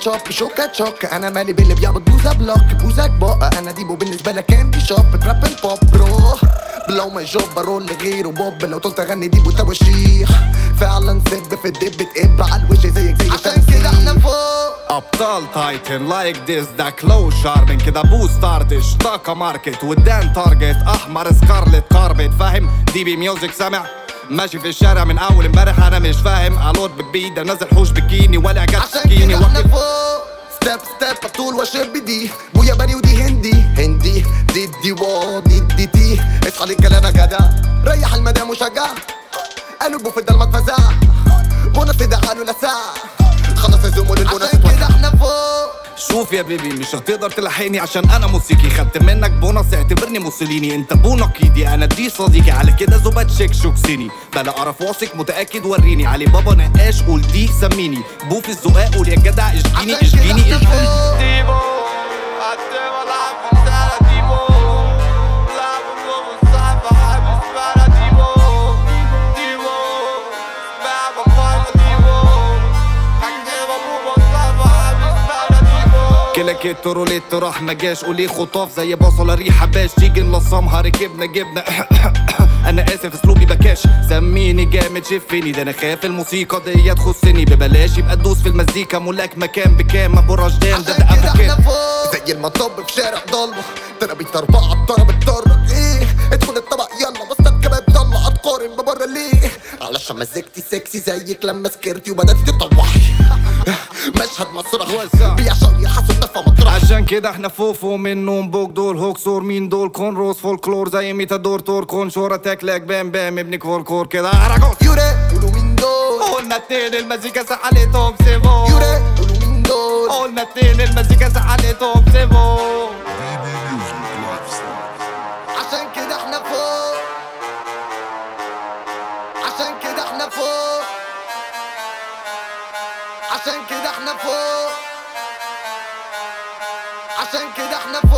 شوفة تشوب شوكة تشوك أنا مالي باللي بيعبط بوزة بلوك بوزك بقى أنا ديبو بالنسبة لك كاندي شوب. تراب البوب برو. بلو ما يجوب برول غيره بوب لو طلت اغني ديبو توشيح فعلا سب في الدب تقب على الوجه زيك زي عشان كده إحنا فوق. أبطال تايتن لايك ديس ده كلو شاربن كده. بوست ارتش طاقة ماركت. ودان تارجت أحمر سكارلت كاربت. فاهم؟ دي بي ميوزك سامع. ماشي في الشارع من أول امبارح أنا الوت بكبيد نازل حوش بكيني ولا عشان كده إحنا وقف فوق. ستيب ستيب بطول وشب دي بو ياباني ودي هندي. هندي دي دي و دي دي تي اصحى للكلام جدع ريح المدام وشجع. قلبه في الضلمة اتفزع بونص ده قالوا لا ساعة خلص الزمول البونص شوف يا بيبي مش هتقدر تلحقني عشان أنا موسيقي. خدت منك بونص اعتبرني موسوليني. أنت بونقيدي أنا دي صديقي. على كده زوبات شيك شوكسيني بلا اعرف واثق متأكد وريني. علي بابا نقاش قول دي سميني. بو في الزقاق قول يا جدع اشجيني اشجيني اشجيني كلاكيت روليت راح ما جاش قولي خطاف زي بصلة ريحة باش. تيجي نلصمها ركبنا جبنا. أنا آسف أسلوبي بكاش. سميني جامد شفني ده أنا خاف الموسيقى دي تخصني. ببلاش يبقى تدوس في المزيكا. ملاك مكان بكام؟ أبو رشدان ده ده فوق. زي المطب في شارع ضلمة. ترابيت أربعة الطرب الطرب إيه؟ ادخل الطبق يلا. بس الكباب طلع اتقارن ببره ليه علشان مزجتي سكسي زيك لما سكرتي وبدأت تطوحي. مشهد مسرح. بيعشق مطرح عشان كده إحنا فوفو منهم بوك دول هوكسور مين دول كون روز فولكلور زي ميتادور تور كون شورة تاكلك بام بام ابنك فولكور كده. اراجوس يوري. قولوا مين دول. قلنا اتنين المزيكا سحلتهم سيبو يوري. قولوا مين دول. قلنا اتنين المزيكا سحلتهم سيبو عشان كده إحنا فوق. عشان كده إحنا فوق. عشان كده إحنا فوق. عشان كده إحنا فوق